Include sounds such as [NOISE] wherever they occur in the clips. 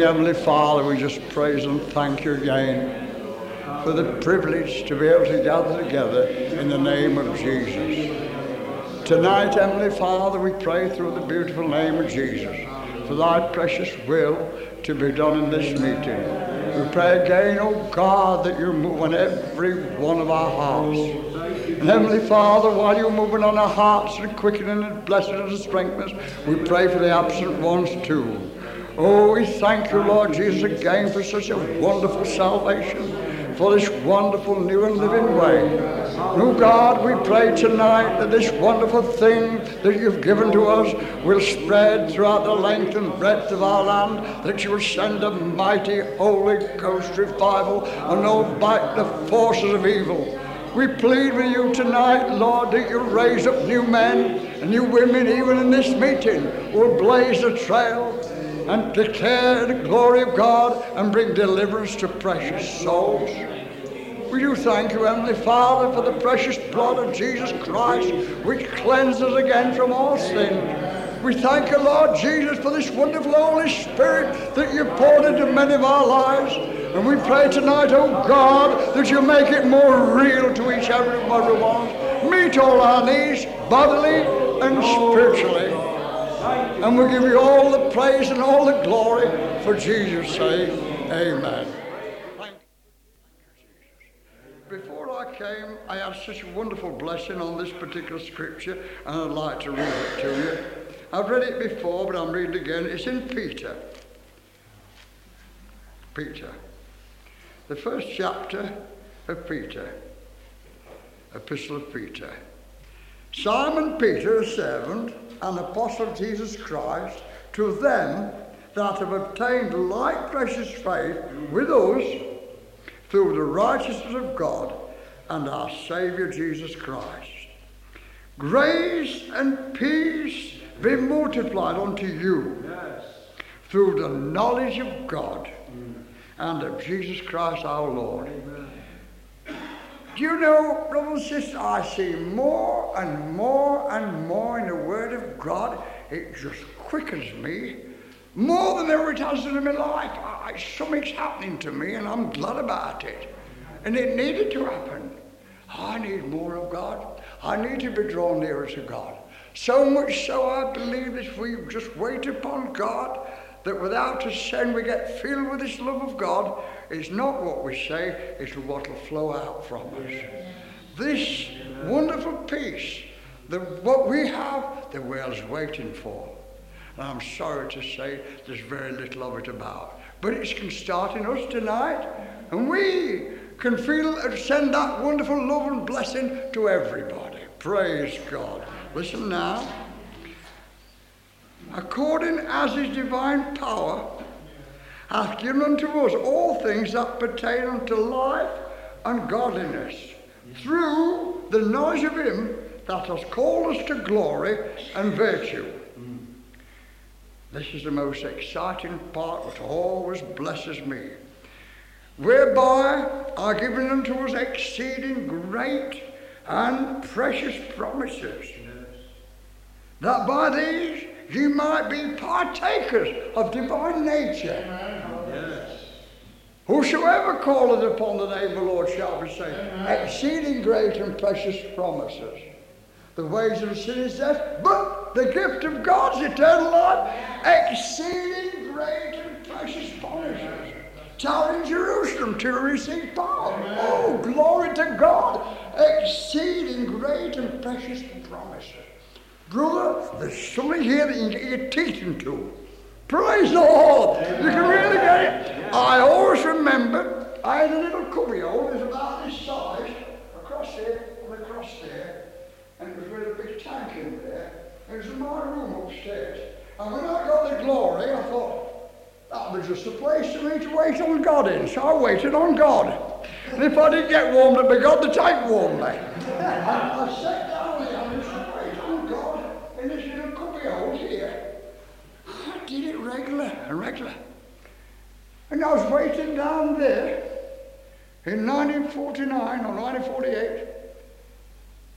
Heavenly Father, we just praise and thank you again for the privilege to be able to gather together in the name of Jesus. Tonight, Heavenly Father, we pray through the beautiful name of Jesus for thy precious will to be done in this meeting. We pray again, oh God, that you move on every one of our hearts. And Heavenly Father, while you're moving on our hearts and quickening and blessing and strengthening us, we pray for the absent ones too. Oh, we thank you, Lord Jesus, again for such a wonderful salvation, for this wonderful new and living way. Oh God, we pray tonight that this wonderful thing that you've given to us will spread throughout the length and breadth of our land, that you will send a mighty Holy Ghost revival and hold back the forces of evil. We plead with you tonight, Lord, that you raise up new men and new women, even in this meeting, who will blaze the trail and declare the glory of God and bring deliverance to precious souls. We do thank you, Heavenly Father, for the precious blood of Jesus Christ, which cleanses again from all sin. We thank you, Lord Jesus, for this wonderful Holy Spirit that you poured into many of our lives. And we pray tonight, oh God, that you make it more real to each and every one. Meet all our needs, bodily and spiritually. And we give you all the praise and all the glory for Jesus' sake. Amen. Before I came, I had such a wonderful blessing on this particular scripture, and I'd like to read it to you. I've read it before, but I'm reading it again. It's in Peter. Peter. The first chapter of Peter. Epistle of Peter. Simon Peter, a servant and apostle of Jesus Christ, to them that have obtained like precious faith with us through the righteousness of God and our Saviour Jesus Christ. Grace and peace be multiplied unto you yes. through the knowledge of God mm. and of Jesus Christ our Lord. Amen. Do you know, brothers and sisters, I see more and more and more in the Word of God. It just quickens me more than ever it has in my life. I, something's happening to me, and I'm glad about it. And it needed to happen. I need more of God. I need to be drawn nearer to God. So much so, I believe if we just wait upon God, that without a sin we get filled with this love of God, it's not what we say, it's what will flow out from us. This wonderful peace, that what we have, the world's waiting for. And I'm sorry to say there's very little of it about. But it can start in us tonight, and we can feel and send that wonderful love and blessing to everybody. Praise God. Listen now according as his divine power hath given unto us all things that pertain unto life and godliness, through the knowledge of him that has called us to glory and virtue. This is the most exciting part which always blesses me. Whereby are given unto us exceeding great and precious promises, that by these you might be partakers of divine nature. Whosoever calleth upon the name of the Lord shall be saved. Exceeding great and precious promises. The wages of sin is death, but the gift of God's eternal life, exceeding great and precious promises. Telling Jerusalem to receive power. Oh, glory to God! Exceeding great and precious promises. Brother, there's something here that you can get your teeth into. Praise the Lord. You can really get it. I always remember I had a little cubbyhole, it was about this size, across here and across there, and it was with a big tank in there. It was in my room upstairs. And when I got the glory, I thought, that was just a place for me to wait on God in. So I waited on God. And if I didn't get warmed up by God, the tank warmed me. [LAUGHS] I sat down there did it regular and regular. And I was waiting down there in 1949 or 1948.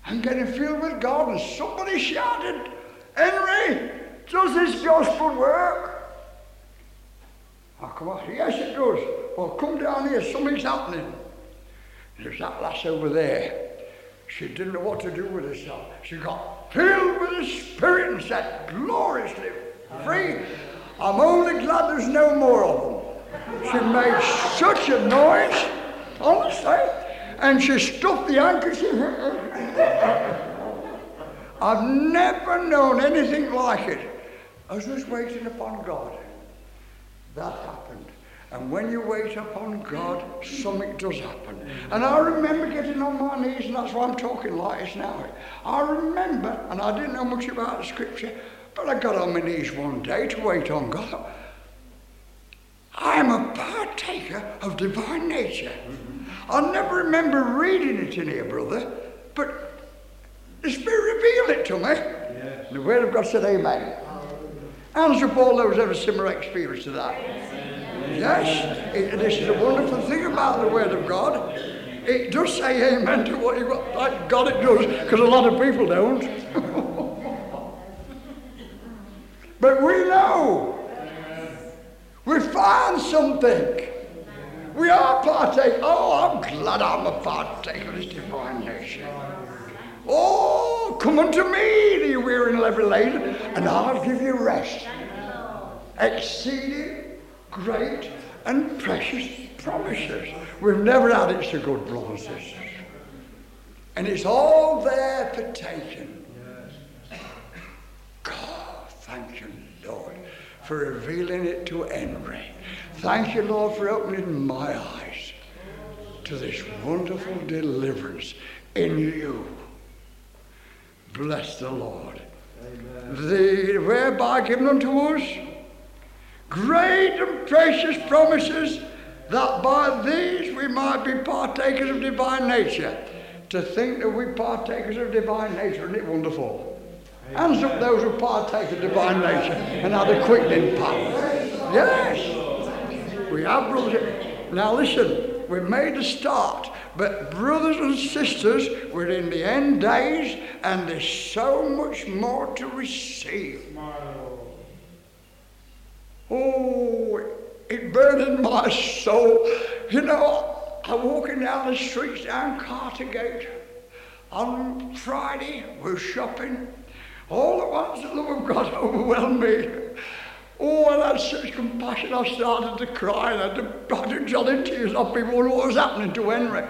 and getting filled with God. And somebody shouted, Henry, does this gospel work? I come on, yes it does. Well, come down here, something's happening. There's that lass over there. She didn't know what to do with herself. She got filled with the Spirit and said gloriously free. I'm only glad there's no more of them. She made such a noise, honestly, and she stuffed the handkerchief. I've never known anything like it. I was just waiting upon God. That happened. And when you wait upon God, something does happen. And I remember getting on my knees, and that's why I'm talking like this now. I remember, and I didn't know much about the scripture, but I got on my knees one day to wait on God. I am a partaker of divine nature. I never remember reading it in here, brother, but the Spirit revealed it to me. Yes. The Word of God said, Amen. Hands up all those ever similar experience to that. Yes, it, this is a wonderful thing about the Word of God. It does say amen to what you got. Thank God it does, because a lot of people don't. [LAUGHS] but we know. We find something. We are partaking. Oh, I'm glad I'm a partaker of this divine nature. Oh, come unto me, the weary and heavy laden, and I'll give you rest. Exceeding great and precious promises. We've never had it so good, brothers and sisters. And it's all there for taking. God, thank you, Lord, for revealing it to Henry. Thank you, Lord, for opening my eyes to this wonderful deliverance in you. Bless the Lord. Amen. The whereby given unto us great and precious promises that by these we might be partakers of divine nature. To think that we partakers of divine nature, isn't it wonderful? Hands up those who partake of divine nature and have the quickening power. Yes, we have brothers. Now listen, we've made a start, but brothers and sisters, we're in the end days, and there's so much more to receive. Oh, it burdened my soul. You know, I'm walking down the streets down Cartergate. On Friday, we're shopping. All at once, the love of God overwhelmed me. Oh, I had such compassion, I started to cry and I had to, I had to in tears off people what was happening to Henry.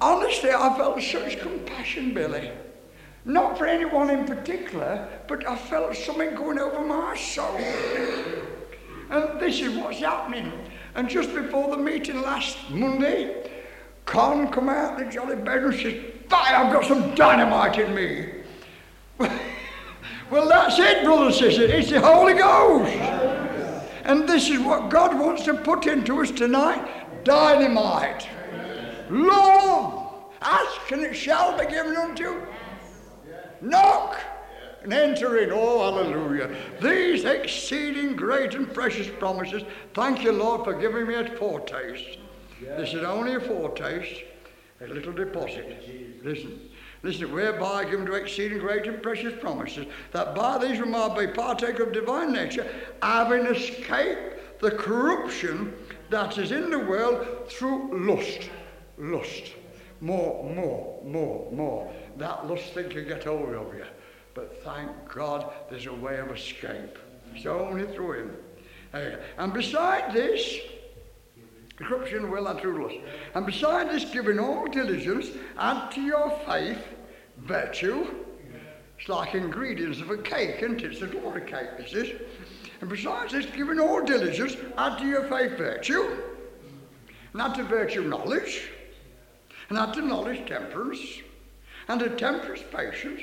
Honestly, I felt such compassion, Billy. Not for anyone in particular, but I felt something going over my soul. And this is what's happening. And just before the meeting last Monday, Con come out the jolly bed and says, I've got some dynamite in me. [LAUGHS] well, that's it, brothers and sisters. It's the Holy Ghost. And this is what God wants to put into us tonight dynamite. Lord, ask and it shall be given unto you. Knock and enter in. Oh, hallelujah. These exceeding great and precious promises. Thank you, Lord, for giving me a foretaste. This is only a foretaste, a little deposit. Listen. Listen, whereby given to exceeding great and precious promises, that by these we might be partaker of divine nature, having escaped the corruption that is in the world through lust. Lust. More, more, more, more. That lust thing can get hold of you. But thank God there's a way of escape. It's only through him. And beside this, corruption will and true. And beside this, giving all diligence, add to your faith virtue. It's like ingredients of a cake, isn't it? It's a glory cake, is this is. And besides this, giving all diligence, add to your faith virtue. And add to virtue knowledge. And add to knowledge temperance. And to temperance patience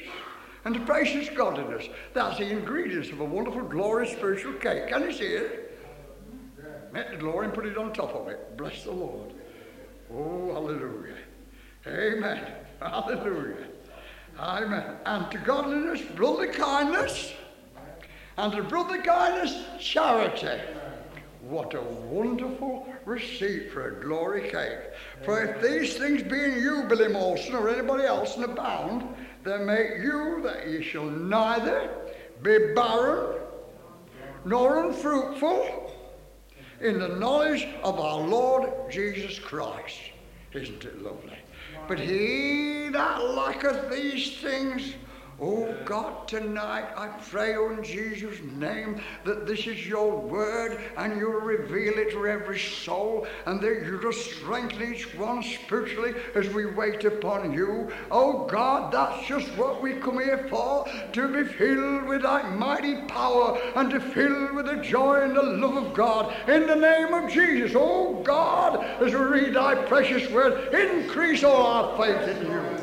and the precious godliness. That's the ingredients of a wonderful, glorious spiritual cake. Can you see it? Met the glory and put it on top of it. Bless the Lord. Oh, hallelujah. Amen. Hallelujah. Amen. And to godliness, brotherly kindness. And to brotherly kindness, charity. What a wonderful receipt for a glory cake. For if these things be in you, Billy Mawson, or anybody else, and abound, they make you that ye shall neither be barren nor unfruitful in the knowledge of our Lord Jesus Christ. Isn't it lovely? But he that lacketh these things Oh God, tonight I pray in Jesus' name that this is your word and you'll reveal it to every soul and that you'll strengthen each one spiritually as we wait upon you. Oh God, that's just what we come here for to be filled with thy mighty power and to fill with the joy and the love of God in the name of Jesus. Oh God, as we read thy precious word, increase all our faith in you.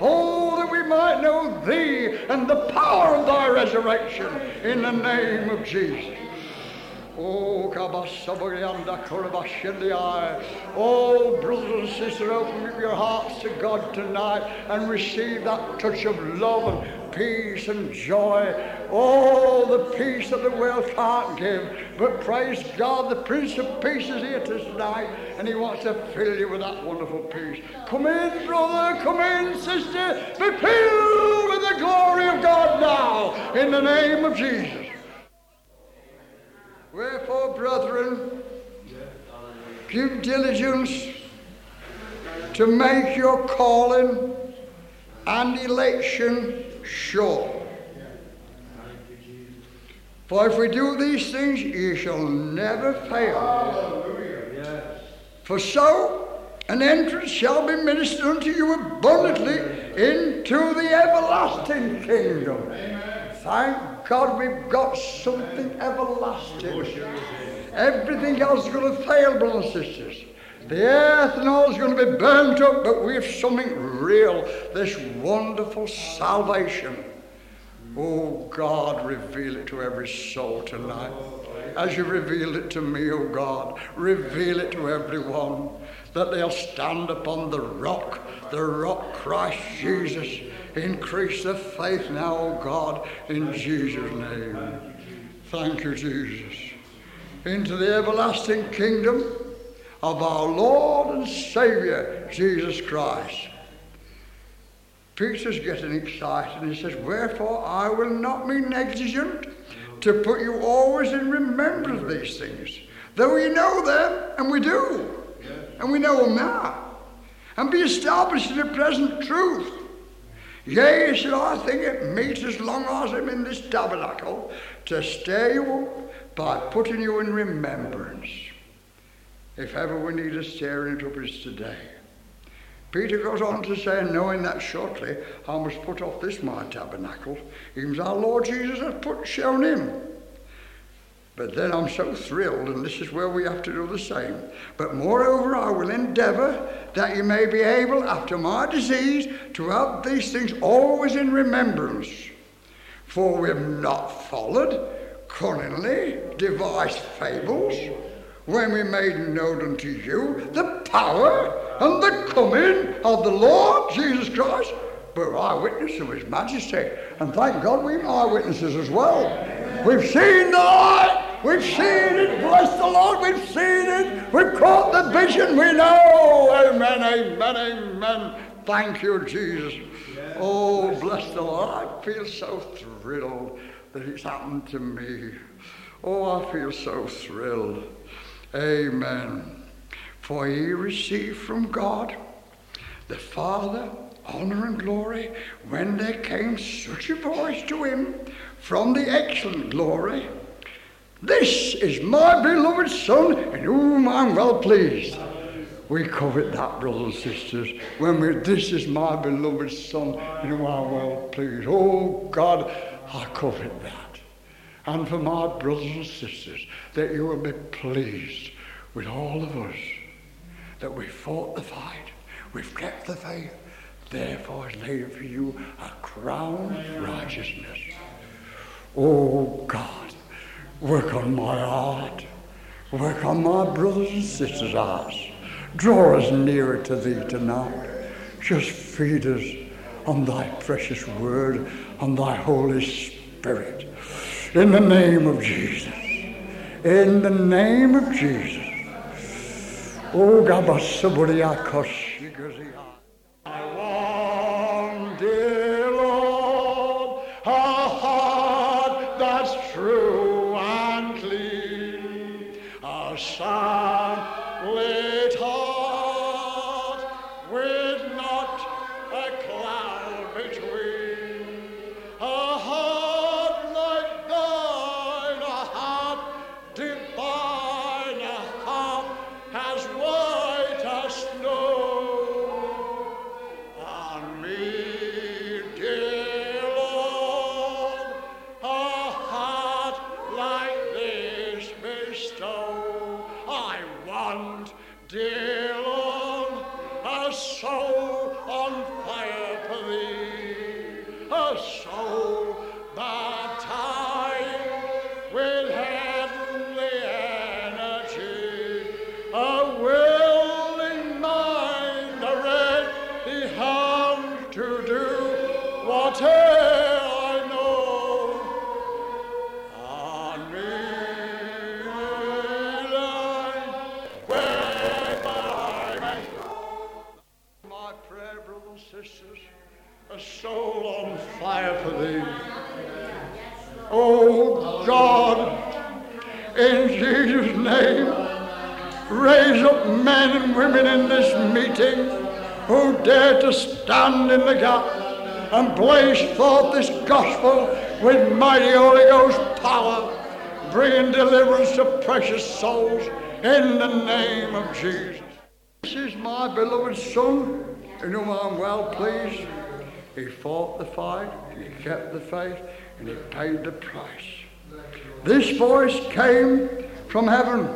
Oh, that we might know thee and the power of thy resurrection in the name of Jesus. Oh, Oh, brothers and sisters, open up your hearts to God tonight and receive that touch of love and peace and joy. Oh, the peace that the world can't give. But praise God, the Prince of Peace is here tonight and he wants to fill you with that wonderful peace. Come in, brother, come in, sister. Be filled with the glory of God now in the name of Jesus. Wherefore, brethren, give diligence to make your calling and election sure. For if we do these things, ye shall never fail. For so an entrance shall be ministered unto you abundantly into the everlasting kingdom. Thank God, we've got something everlasting. Everything else is going to fail, brothers and sisters. The earth and all is going to be burnt up, but we have something real this wonderful salvation. Oh, God, reveal it to every soul tonight. As you reveal it to me, oh God, reveal it to everyone that they'll stand upon the rock, the rock Christ Jesus Increase the faith now, O God, in Jesus' name. Thank you, Jesus. Into the everlasting kingdom of our Lord and Savior, Jesus Christ. Peter's getting excited and he says, Wherefore I will not be negligent to put you always in remembrance of these things, though we know them, and we do, and we know them now, and be established in the present truth Yea, said I think it meet as long as I'm in this tabernacle to stay you up by putting you in remembrance. If ever we need a stirring it up, today. Peter goes on to say, knowing that shortly I must put off this my tabernacle, even as our Lord Jesus has put shown him. But then I'm so thrilled, and this is where we have to do the same. But moreover, I will endeavor that you may be able, after my disease, to have these things always in remembrance. For we have not followed cunningly devised fables when we made known unto you the power and the coming of the Lord Jesus Christ. We're eyewitnesses of His Majesty, and thank God we're eyewitnesses as well. We've seen the light. We've seen it. Bless the Lord. We've seen it. We've caught the vision. We know. Amen. Amen. Amen. Thank you, Jesus. Oh, bless the Lord. I feel so thrilled that it's happened to me. Oh, I feel so thrilled. Amen. For ye received from God the Father honor and glory when there came such a voice to him from the excellent glory this is my beloved Son, in whom I'm well pleased. We covet that, brothers and sisters, when we, this is my beloved Son, in whom I'm well pleased. Oh, God, I covet that. And for my brothers and sisters, that you will be pleased with all of us, that we fought the fight, we've kept the faith, therefore is laid for you a crown of righteousness. Oh, God. Work on my heart. Work on my brothers and sisters' hearts. Draw us nearer to thee tonight. Just feed us on thy precious word, on thy Holy Spirit. In the name of Jesus. In the name of Jesus. Oh, Gabasaburiakosh. A soul on fire for thee. Oh God, in Jesus' name, raise up men and women in this meeting who dare to stand in the gap and blaze forth this gospel with mighty Holy Ghost power, bringing deliverance to precious souls in the name of Jesus. This is my beloved Son, in whom I'm well pleased. He fought the fight, and he kept the faith, and he paid the price. This voice came from heaven.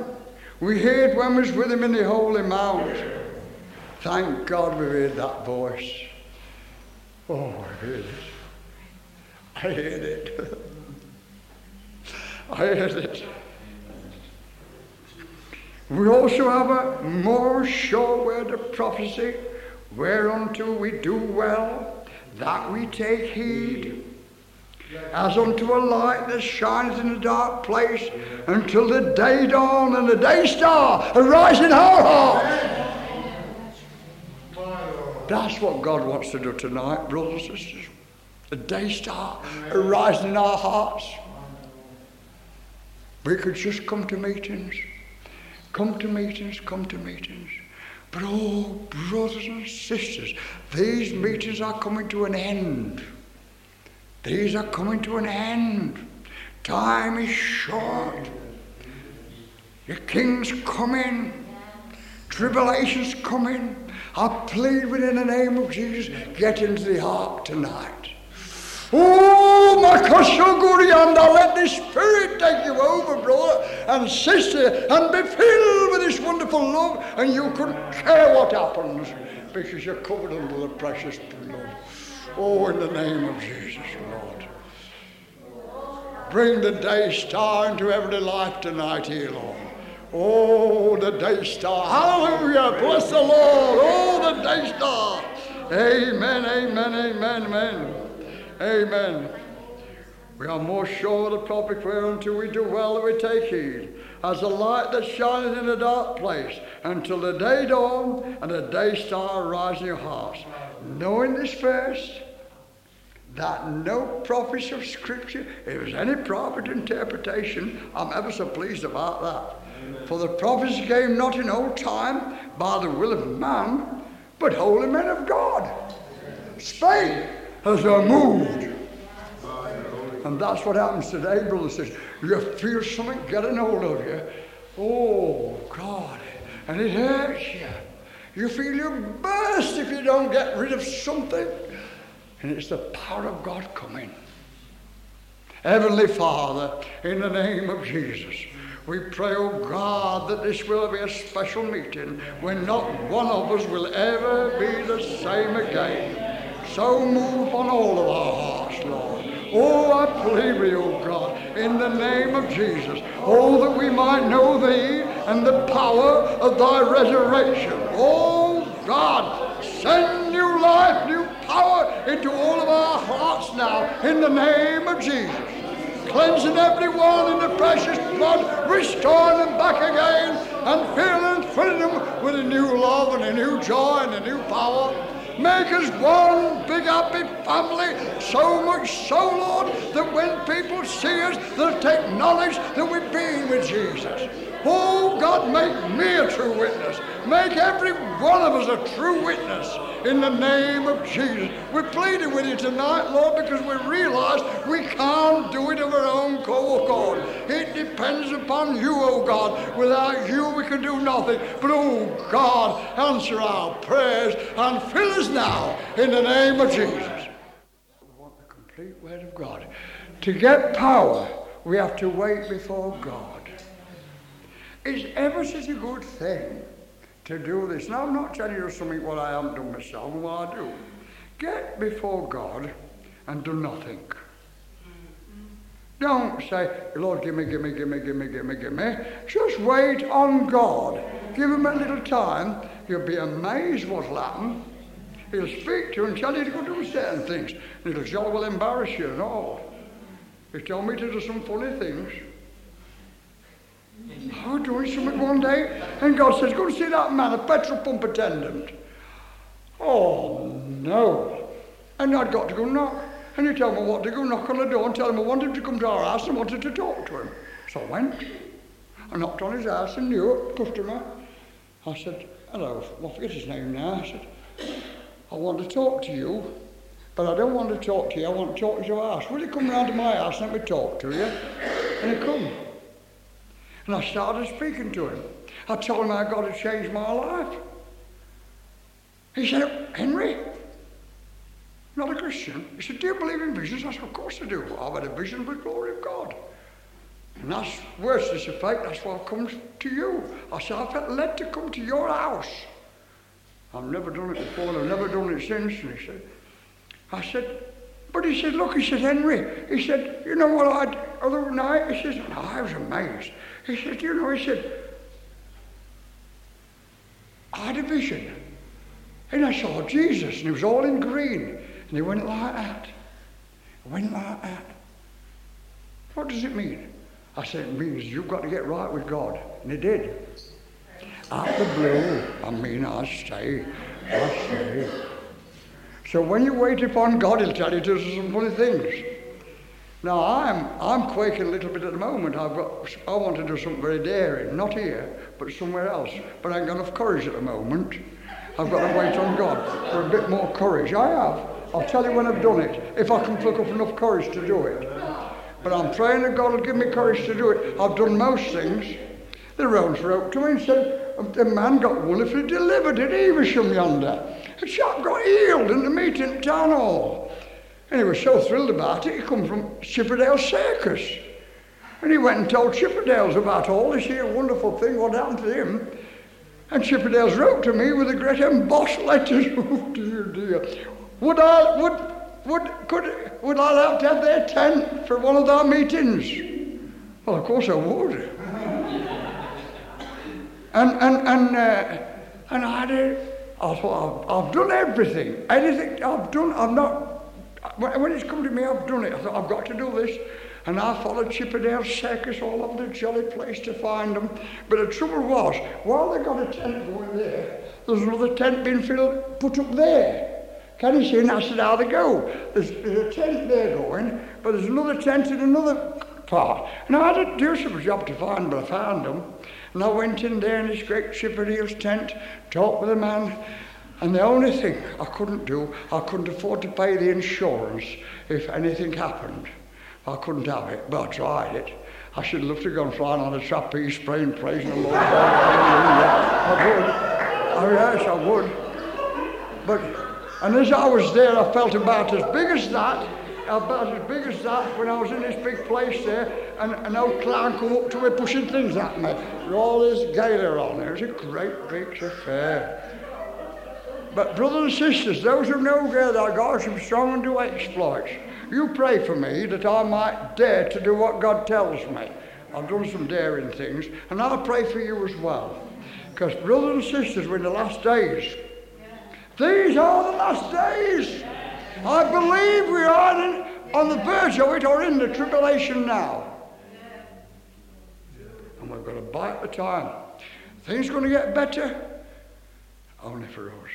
We heard when we was with him in the holy mount. Thank God we heard that voice. Oh, I heard it. I heard it. [LAUGHS] I heard it. We also have a more sure word of prophecy, whereunto we do well, that we take heed, as unto a light that shines in a dark place, until the day dawn and the day star arise in our hearts. That's what God wants to do tonight, brothers and sisters. The day star arising in our hearts. We could just come to meetings. Come to meetings, come to meetings. But oh, brothers and sisters, these meetings are coming to an end. These are coming to an end. Time is short. Your king's coming. Tribulation's coming. I plead within the name of Jesus, get into the ark tonight. Oh, my Kosogurianda, let the Spirit take you over, brother and sister, and be filled with this wonderful love, and you couldn't care what happens because you're covered under the precious blood. Oh, in the name of Jesus, Lord. Bring the day star into every life tonight here, Lord. Oh, the day star. Hallelujah. Bless the Lord. Oh, the day star. Amen, amen, amen, amen. Amen. We are more sure of the proper until we do well that we take heed, as a light that shineth in a dark place, until the day dawn and the day star arise in your hearts. Knowing this first, that no prophet of Scripture, if there's any prophet interpretation, I'm ever so pleased about that. For the prophets came not in old time by the will of man, but holy men of God. Spake as they're moved. And that's what happens today, brothers and sisters. You feel something getting hold of you. Oh, God. And it hurts you. You feel you burst if you don't get rid of something. And it's the power of God coming. Heavenly Father, in the name of Jesus, we pray, oh God, that this will be a special meeting when not one of us will ever be the same again. So move on all of our hearts, Lord. Oh, I with you, oh God, in the name of Jesus. Oh, that we might know thee and the power of thy resurrection. Oh, God, send new life, new power into all of our hearts now, in the name of Jesus cleansing everyone in the precious blood, restoring them back again, and filling filling them with a new love and a new joy and a new power. Make us one big happy family, so much so, Lord, that when people see us, they'll take knowledge that we've been with Jesus. Oh, God, make me a true witness. Make every one of us a true witness in the name of Jesus. We're pleading with you tonight, Lord, because we realize we can't do it of our own accord. It depends upon you, oh God. Without you, we can do nothing. But, oh God, answer our prayers and fill us now in the name of Jesus. We want the complete Word of God. To get power, we have to wait before God. It's ever such a good thing to do this. Now, I'm not telling you something what I haven't done myself and what I do. Get before God and do nothing. Don't say, Lord, give me, give me, give me, give me, give me, give me. Just wait on God. Give him a little time. You'll be amazed what'll happen. He'll speak to you and tell you to go do certain things. And it'll jolly well embarrass you and all. He told me to do some funny things. I was doing something one day, and God says, Go see that man, a petrol pump attendant. Oh, no. And I'd got to go knock. And he told me what to go knock on the door and tell him I wanted to come to our house and wanted to talk to him. So I went. I knocked on his house and knew it, customer. I said, hello, I forget his name now. I said, I want to talk to you, but I don't want to talk to you. I want to talk to your house. Will you come round to my house and let me talk to you? And he come. And I started speaking to him. I told him how God had changed my life. He said, Henry, not a Christian. He said, Do you believe in visions? I said, Of course I do. I've had a vision of the glory of God. And that's worse this effect, that's why I've come to you. I said, I felt led to come to your house. I've never done it before and I've never done it since. And he said, I said, but he said, look, he said, Henry, he said, you know what I did other night? He says, I was amazed. He said, you know, he said, I had a vision. And I saw Jesus, and he was all in green. And he went like that. He went like that. What does it mean? I said, it means you've got to get right with God. And he did. Out the blue, I mean, I say, I say. So when you wait upon God, He'll tell you to do some funny things. Now I'm I'm quaking a little bit at the moment. I've got I want to do something very daring, not here, but somewhere else. But I ain't got enough courage at the moment. I've got to wait on God for a bit more courage. I have. I'll tell you when I've done it, if I can pluck up enough courage to do it. But I'm praying that God will give me courage to do it. I've done most things. The roads wrote to me and said, the man got wonderfully delivered at Evesham yonder. A chap got healed in the meeting town hall. And he was so thrilled about it, he come from Chippendale Circus. And he went and told Chippendales about all this here wonderful thing, what happened to him. And Chippendales wrote to me with a great embossed letters. [LAUGHS] oh dear, dear. Would I, would, would, could, would I have to have their tent for one of our meetings? Well, of course I would. [LAUGHS] and, and, and, uh, and I did, I thought, I've, I've done everything. Anything I've done, I've not when it's come to me, I've done it. I thought, I've got to do this. And I followed Chippendale Circus all over the jolly place to find them. But the trouble was, while they got a tent going there, there's another tent being filled, put up there. Can you see? And I said, how they go? There's, there's, a tent there going, but there's another tent in another part. And I had to do some job to find them, but I found them. And I went in there in this great Chippendale's tent, talked with the man, and the only thing I couldn't do, I couldn't afford to pay the insurance if anything happened. I couldn't have it, but I tried it. I should love to go and fly on a trapeze, praying, praising the Lord. I would. Oh, yes, I would. But, and as I was there, I felt about as big as that, about as big as that when I was in this big place there, and an old clown come up to me pushing things at me with all this gala on. It was a great big affair. But, brothers and sisters, those who know God, our God shall be strong and do exploits. You pray for me that I might dare to do what God tells me. I've done some daring things, and I'll pray for you as well. Because, brothers and sisters, we're in the last days. These are the last days. I believe we are on the verge of it or in the tribulation now. And we've got to bite the time. Things are going to get better? Only for us.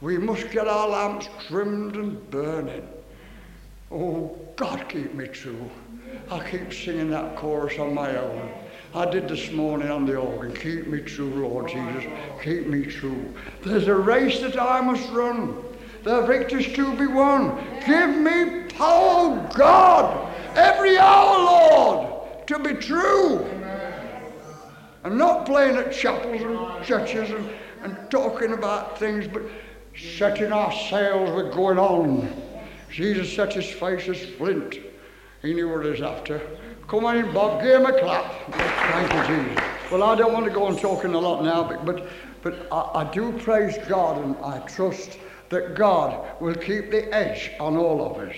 We must get our lamps trimmed and burning. Oh, God, keep me true. I keep singing that chorus on my own. I did this morning on the organ. Keep me true, Lord Jesus. Keep me true. There's a race that I must run. There are victories to be won. Give me power, God, every hour, Lord, to be true. And not playing at chapels and churches and, and talking about things, but setting our sails with going on. Jesus set his face as flint. He knew what he was after. Come on in, Bob. Give him a clap. Thank you, Jesus. Well, I don't want to go on talking a lot now, but, but, but I, I do praise God and I trust that God will keep the edge on all of us.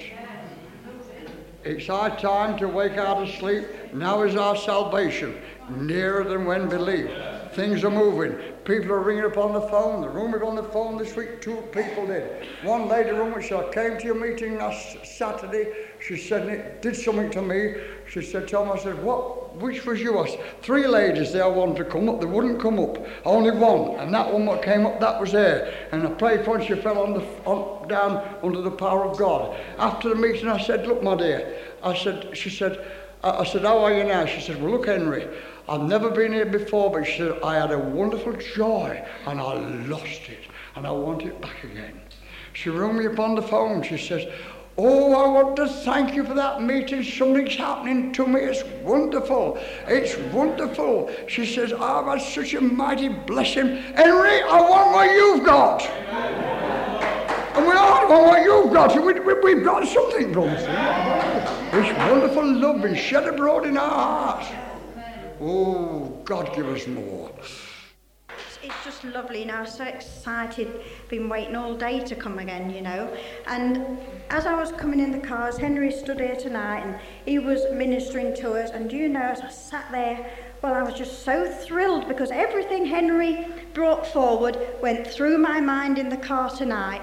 It's our time to wake out of sleep. Now is our salvation, nearer than when believed. Things are moving. People are ringing up on the phone. The rumoured on the phone this week, two people did. One lady she I came to your meeting last Saturday. She said, it did something to me. She said, Tom, I said, what, which was yours? Three ladies there wanted to come up. They wouldn't come up. Only one. And that one that came up, that was there. And I prayed for her, she fell on the, on, down under the power of God. After the meeting, I said, look, my dear. I said, she said, I said, how are you now? She said, well, look, Henry, I've never been here before, but she said, I had a wonderful joy and I lost it and I want it back again. She rang me up on the phone. She says, Oh, I want to thank you for that meeting. Something's happening to me. It's wonderful. It's wonderful. She says, I've had such a mighty blessing. Henry, I want what you've got. And we all want what you've got. We, we, we've got something, brother. It's wonderful love is shed abroad in our hearts. Oh, God, give us more. It's just lovely, was so excited, been waiting all day to come again, you know. And as I was coming in the cars, Henry stood here tonight and he was ministering to us. And you know, as I sat there, well, I was just so thrilled because everything Henry brought forward went through my mind in the car tonight.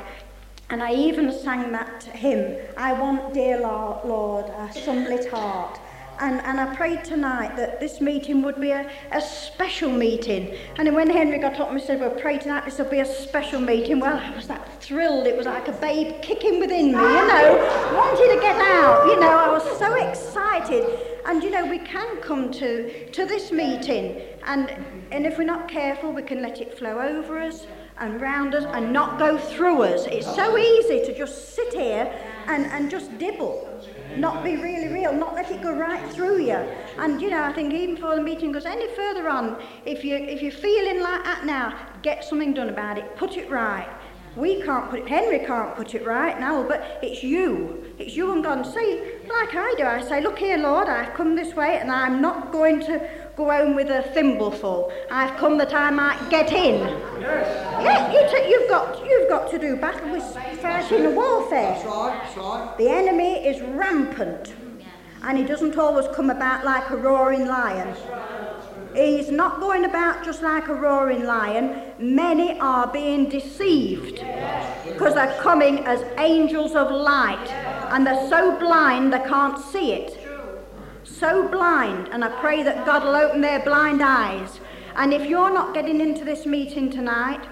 And I even sang that hymn, I want, dear Lord, a sunlit heart and, and I prayed tonight that this meeting would be a, a special meeting. And when Henry got up and said, Well, pray tonight, this will be a special meeting, well, I was that thrilled. It was like a babe kicking within me, you know, wanted to get out. You know, I was so excited. And, you know, we can come to, to this meeting, and, and if we're not careful, we can let it flow over us and round us and not go through us. It's so easy to just sit here and, and just dibble not be really real, not let it go right through you. And you know, I think even before the meeting goes any further on, if you if you're feeling like that now, get something done about it, put it right. We can't put it, Henry can't put it right now, but it's you. It's you and God. Say, like I do, I say, look here, Lord, I've come this way and I'm not going to go home with a thimbleful. I've come that I might get in. Yes. Yeah, you you've got you've got to do battle with fighting warfare. That's right, that's right. The enemy is rampant, and he doesn't always come about like a roaring lion. He's not going about just like a roaring lion. Many are being deceived because they're coming as angels of light and they're so blind they can't see it so blind, and I pray that God will open their blind eyes. And if you're not getting into this meeting tonight,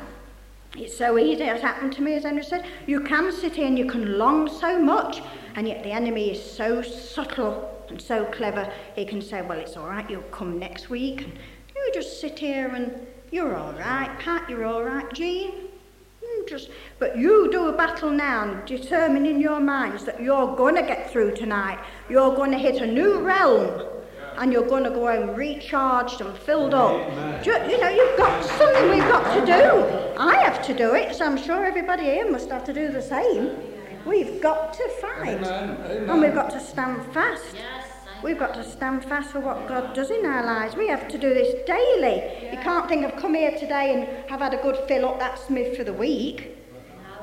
it's so easy, It's happened to me, as Andrew said. You can sit here and you can long so much, and yet the enemy is so subtle and so clever. He can say, Well, it's all right, you'll come next week. And you just sit here and you're all right, Pat, you're all right, Jean. Just, but you do a battle now, and determine in your minds that you're going to get through tonight. You're going to hit a new realm, and you're going to go home recharged and filled up. You, you, know, you've got something we've got to do. I have to do it, so I'm sure everybody here must have to do the same. We've got to fight, Amen. Amen. and we've got to stand fast. We've got to stand fast for what God does in our lives. We have to do this daily. You can't think I've come here today and have had a good fill up, that's me for the week.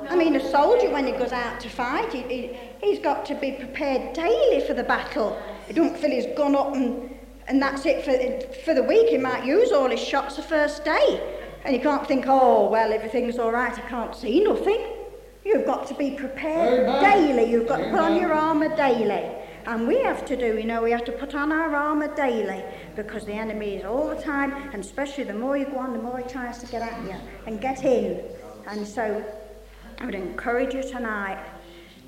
I mean, a soldier, when he goes out to fight, he, he, he's got to be prepared daily for the battle. He don't fill his gun up and, and that's it for, for the week. He might use all his shots the first day. And you can't think, oh, well, everything's all right, I can't see nothing. You've got to be prepared Amen. daily. You've got Amen. to put on your armour daily. And we have to do, you know, we have to put on our armour daily because the enemy is all the time, and especially the more you go on, the more he tries to get at you and get in. And so I would encourage you tonight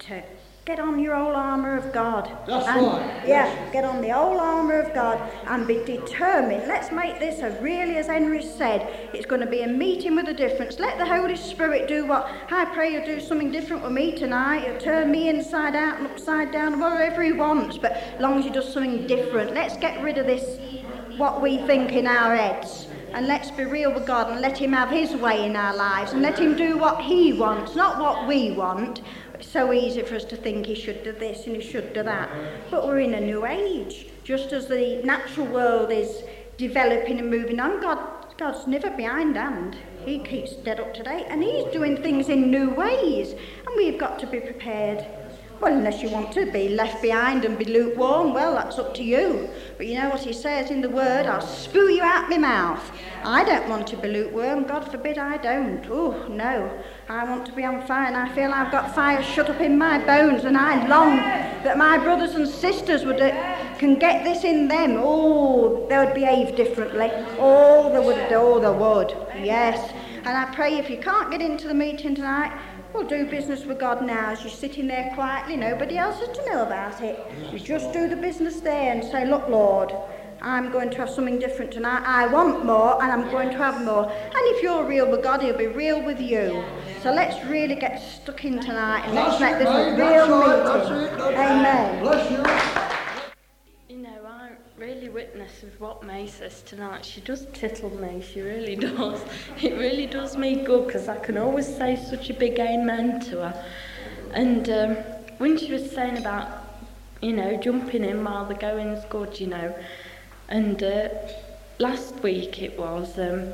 to get on your old armour of God. That's and, right. Yeah, get on the old armour of God and be determined. Let's make this a really, as Henry said, it's going to be a meeting with a difference. Let the Holy Spirit do what I pray you'll do something different with me tonight. He'll turn me inside out and upside down, whatever he wants, but as long as he does something different. Let's get rid of this, what we think in our heads. And let's be real with God and let Him have His way in our lives and let Him do what He wants, not what we want. It's so easy for us to think He should do this and He should do that. But we're in a new age. Just as the natural world is developing and moving on, God, God's never behindhand. He keeps dead up to date and He's doing things in new ways. And we've got to be prepared. Well, unless you want to be left behind and be lukewarm, well, that's up to you. But you know what he says in the word? I'll spew you out my mouth. I don't want to be lukewarm. God forbid I don't. Oh, no. I want to be on fire, and I feel I've got fire shut up in my bones, and I long that my brothers and sisters would uh, can get this in them. Oh, they would behave differently. Oh, they would. Oh, they would. Yes. And I pray if you can't get into the meeting tonight, well, do business with God now as you're sitting there quietly. Nobody else is to know about it. You just do the business there and say, Look, Lord, I'm going to have something different tonight. I want more and I'm going to have more. And if you're real with God, He'll be real with you. So let's really get stuck in tonight and let's make this a real meeting. Amen. Bless you. You know, I really witness with what May says tonight. She does tittle me, she really does. [LAUGHS] It really does me good because I can always say such a big amen to her. And um, when she was saying about, you know, jumping in while the going's good, you know, and uh, last week it was, um,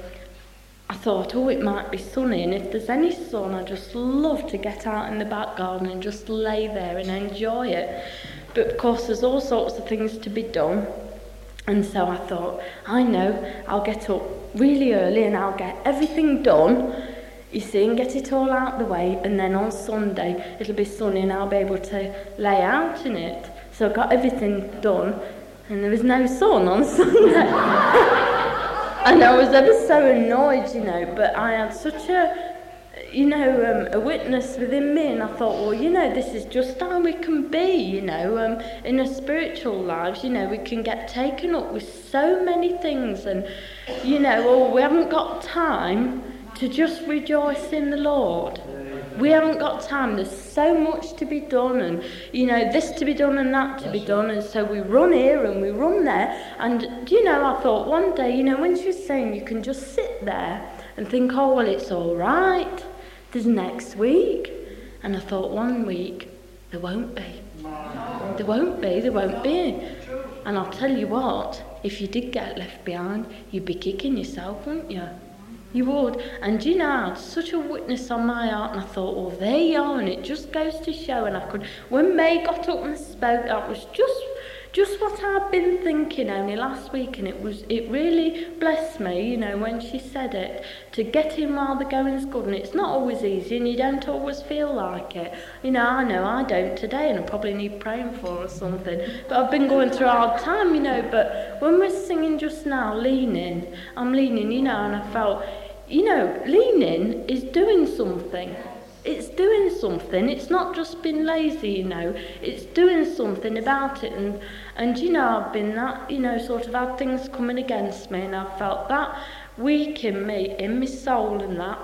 I thought, oh, it might be sunny, and if there's any sun, I'd just love to get out in the back garden and just lay there and enjoy it. But of course, there's all sorts of things to be done. And so I thought, I know, I'll get up really early and I'll get everything done, you see, and get it all out the way. And then on Sunday, it'll be sunny and I'll be able to lay out in it. So I got everything done, and there was no sun on [LAUGHS] Sunday. And I was ever so annoyed, you know, but I had such a, you know, um, a witness within me, and I thought, well, you know, this is just how we can be, you know, um, in our spiritual lives, you know, we can get taken up with so many things, and, you know, we haven't got time to just rejoice in the Lord. We haven't got time. There's so much to be done, and you know, this to be done and that to be done, and so we run here and we run there. And do you know, I thought one day, you know, when she was saying you can just sit there and think, oh, well, it's all right, there's next week. And I thought one week, there won't be. There won't be, there won't be. And I'll tell you what, if you did get left behind, you'd be kicking yourself, wouldn't you? You would. And you know, I had such a witness on my heart, and I thought, well, there you are, and it just goes to show. And I could, when May got up and spoke, that was just, just what I'd been thinking only last week, and it was, it really blessed me, you know, when she said it, to get in while the going's good, and it's not always easy, and you don't always feel like it. You know, I know I don't today, and I probably need praying for or something. But I've been going through a hard time, you know. But when we're singing just now, leaning, I'm leaning, you know, and I felt you know, leaning is doing something. It's doing something. It's not just being lazy, you know. It's doing something about it. And, and you know, I've been that, you know, sort of had things coming against me, and I've felt that weak in me, in my soul, and that.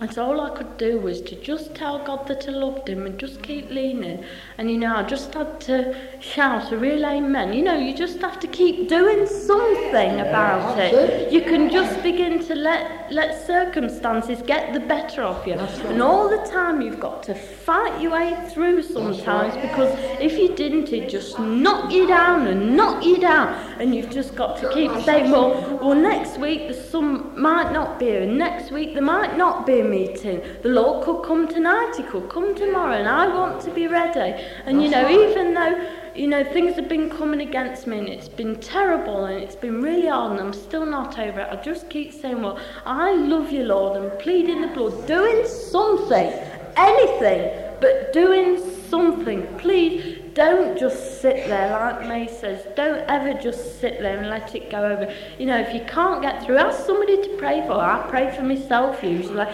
And so all I could do was to just tell God that I loved him and just keep leaning. And you know, I just had to shout a real amen. You know, you just have to keep doing something about it. You can just begin to let let circumstances get the better of you. And all the time you've got to fight your way through sometimes because if you didn't it'd just knock you down and knock you down. And you've just got to keep saying, Well, well next week the sun might not be here, and next week there might not be a meeting. The Lord could come tonight, He could come tomorrow, and I want to be ready. And you know, even though you know things have been coming against me and it's been terrible and it's been really hard and I'm still not over it, I just keep saying, Well, I love you, Lord, and pleading the blood, doing something, anything, but doing something. Please don't just sit there, like May says. Don't ever just sit there and let it go over. You know, if you can't get through, ask somebody to pray for. I pray for myself usually.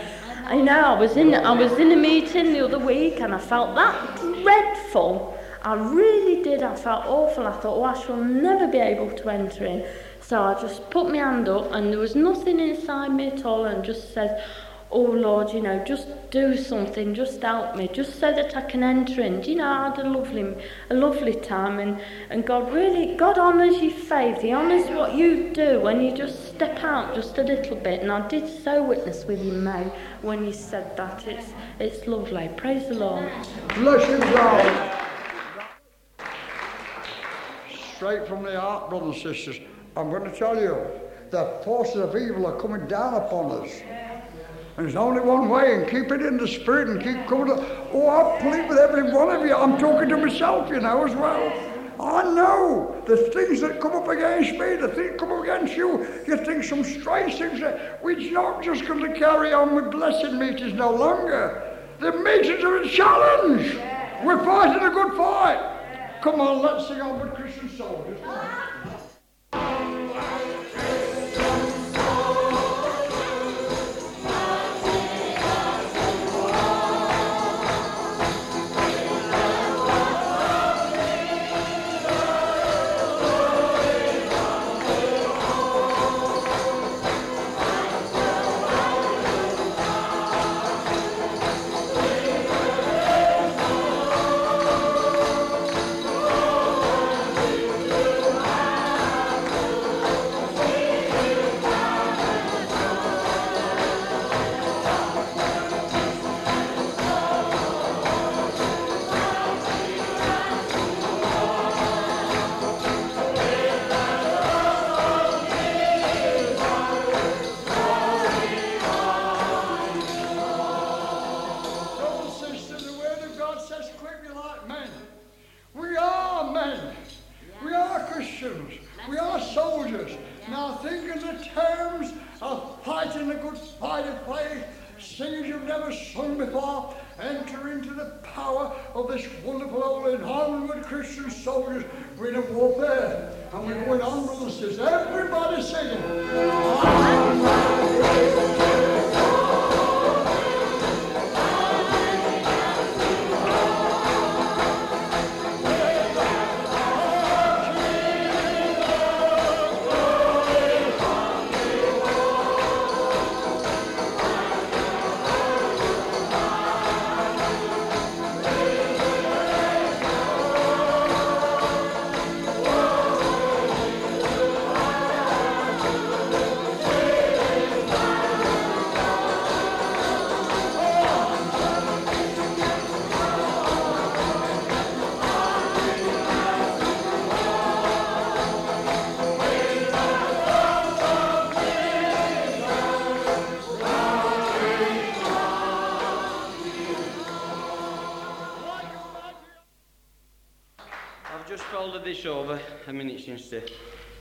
I know I was in I was in a meeting the other week and I felt that dreadful dreadful. I really did. I felt awful. I thought, oh, I shall never be able to enter in. So I just put my hand up, and there was nothing inside me at all, and just said, oh Lord, you know, just do something, just help me, just so that I can enter in. Do you know, I had a lovely, a lovely time, and, and God really, God honours your faith. He honours what you do when you just step out just a little bit. And I did so witness with you, May, when you said that. It's, it's lovely. Praise the Lord. Bless you, God. Straight from the heart, brothers and sisters. I'm going to tell you, the forces of evil are coming down upon us. And There's only one way, and keep it in the spirit and keep coming. To, oh, I plead with every one of you. I'm talking to myself, you know, as well. I know the things that come up against me, the things come up against you. You think some strange things. We're not just going to carry on with blessing meetings no longer. The meetings are a challenge. We're fighting a good fight. Come on, let's sing on with Christian soldiers. Ah. Christians. We are soldiers. Now think in the terms of fighting the good fight of faith, singing you've never sung before, enter into the power of this wonderful old and onward Christian soldiers. We're in a warfare, and we're going on, brothers sisters. Everybody singing.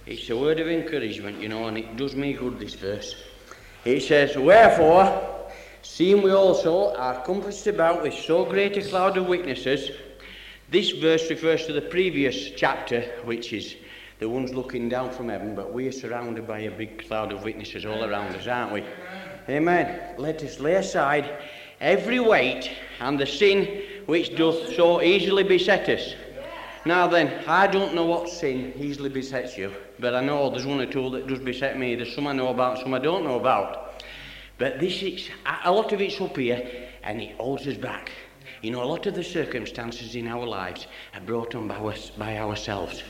It's a word of encouragement, you know, and it does me good, this verse. It says, Wherefore, seeing we also are compassed about with so great a cloud of witnesses, this verse refers to the previous chapter, which is the ones looking down from heaven, but we are surrounded by a big cloud of witnesses all around us, aren't we? Amen. Let us lay aside every weight and the sin which doth so easily beset us now then, I don't know what sin easily besets you, but I know there's one or two that does beset me. There's some I know about, some I don't know about. But this is, a lot of it's up here, and it holds us back. You know, a lot of the circumstances in our lives are brought on by, us, by ourselves.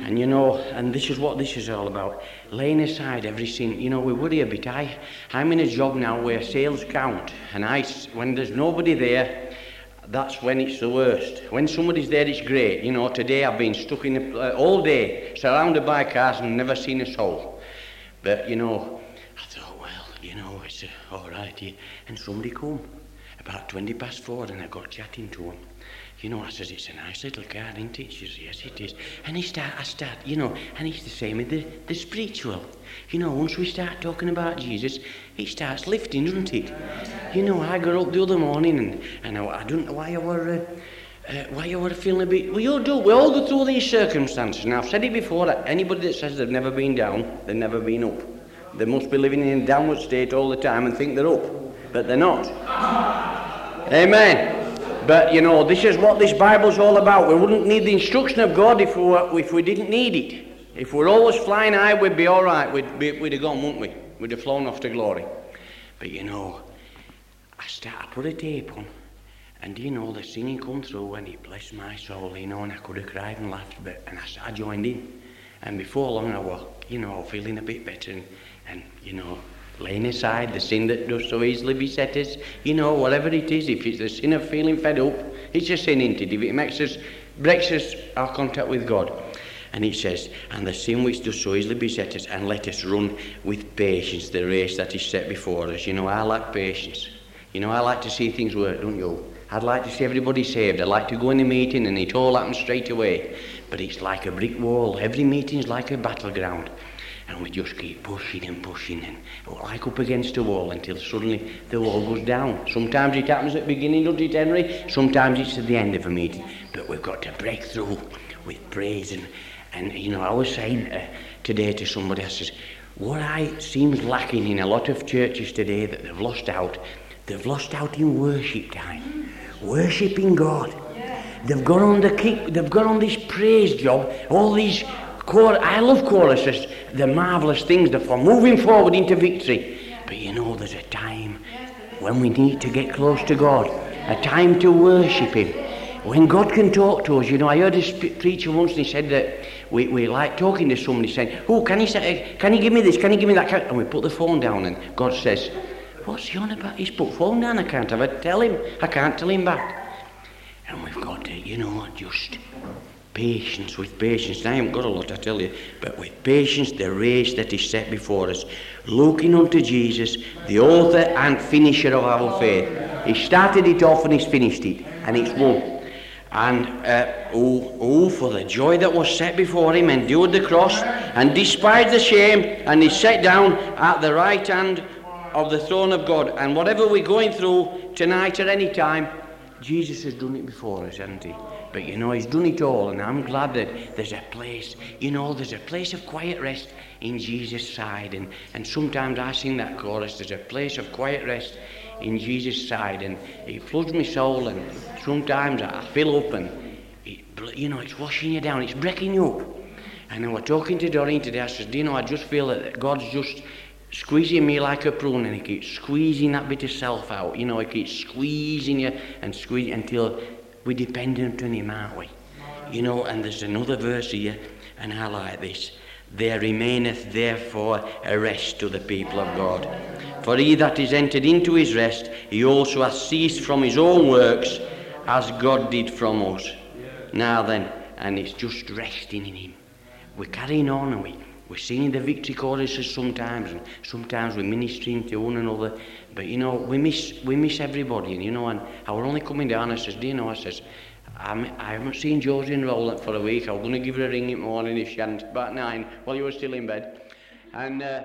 And you know, and this is what this is all about. Laying aside every sin. You know, we worry a bit. I, I'm in a job now where sales count. And I, when there's nobody there, that's when it's the worst. When somebody's there, it's great. You know, today I've been stuck in the, uh, all day, surrounded by cars and never seen a soul. But, you know, I thought, well, you know, it's uh, all right. And somebody come about 20 past four and I got chatting to him. You know, I says, it's a nice little car, isn't it? She says, yes, it is. And he start, I start, you know, and it's the same with the, the spiritual. You know, once we start talking about Jesus, it starts lifting, doesn't it? You know, I got up the other morning and, and I, I don't know why I were... Uh, uh, why you were feeling a bit... Well, you do. We all go through these circumstances. Now, I've said it before, that anybody that says they've never been down, they've never been up. They must be living in a downward state all the time and think they're up. But they're not. Amen. But you know, this is what this Bible's all about. We wouldn't need the instruction of God if we, were, if we didn't need it. If we're always flying high, we'd be all right. We'd, be, we'd have gone, wouldn't we? We'd have flown off to glory. But you know, I start, I put a tape on, and you know, the singing come through, and it blessed my soul, you know, and I could have cried and laughed, but and I, I joined in. And before long, I was, you know, feeling a bit better, and, and you know, laying aside the sin that does so easily beset us. You know, whatever it is, if it's the sin of feeling fed up, it's a sin, it? If it makes us, breaks us our contact with God. And it says, and the sin which does so easily beset us, and let us run with patience the race that is set before us. You know, I like patience. You know, I like to see things work, don't you? I'd like to see everybody saved. I'd like to go in a meeting and it all happens straight away. But it's like a brick wall. Every meeting's like a battleground. And we just keep pushing and pushing and we're like up against a wall until suddenly the wall goes down. Sometimes it happens at the beginning, doesn't it, Henry? Sometimes it's at the end of a meeting. But we've got to break through with praise. And, and you know, I was saying uh, today to somebody, I says, what I seems lacking in a lot of churches today that they've lost out, they've lost out in worship time. Worshipping God. They've gone on the kick, they've gone on this praise job, all these I love choruses. They're marvellous things. They're for moving forward into victory. But you know, there's a time when we need to get close to God, a time to worship Him. When God can talk to us, you know, I heard a preacher once and he said that we, we like talking to somebody saying, Oh, can you, say, can you give me this? Can you give me that? And we put the phone down and God says, What's he on about? He's put phone down. I can't have it. Tell him. I can't tell him back. And we've got to, you know, just patience, with patience. I haven't got a lot, I tell you, but with patience, the race that is set before us, looking unto Jesus, the author and finisher of our faith. He started it off and he's finished it, and it's won. And uh, oh, oh, for the joy that was set before him, endured the cross, and despised the shame, and he sat down at the right hand of the throne of God. And whatever we're going through tonight or any time, Jesus has done it before us, hasn't he? But you know, he's done it all, and I'm glad that there's a place, you know, there's a place of quiet rest in Jesus' side. And, and sometimes I sing that chorus, there's a place of quiet rest in Jesus' side, and it floods my soul, and sometimes I fill up, and it, you know, it's washing you down, it's breaking you up. And I was talking to Doreen today, I said, Do you know, I just feel that God's just squeezing me like a prune, and He keeps squeezing that bit of self out. You know, He keeps squeezing you and squeezing until we're dependent on Him, aren't we? You know, and there's another verse here, and I like this. There remaineth therefore a rest to the people of God. For he that is entered into his rest, he also has ceased from his own works, as God did from us. Now then, and it's just resting in him. We're carrying on and we, we're singing the victory choruses sometimes, and sometimes we're ministering to one another. But you know, we miss we miss everybody, and you know, and I were only coming down. I says, do you know? I says, I'm, I haven't seen Josie in Rowland for a week. I was going to give her a ring in the morning if she hadn't, about nine, while you were still in bed. And uh,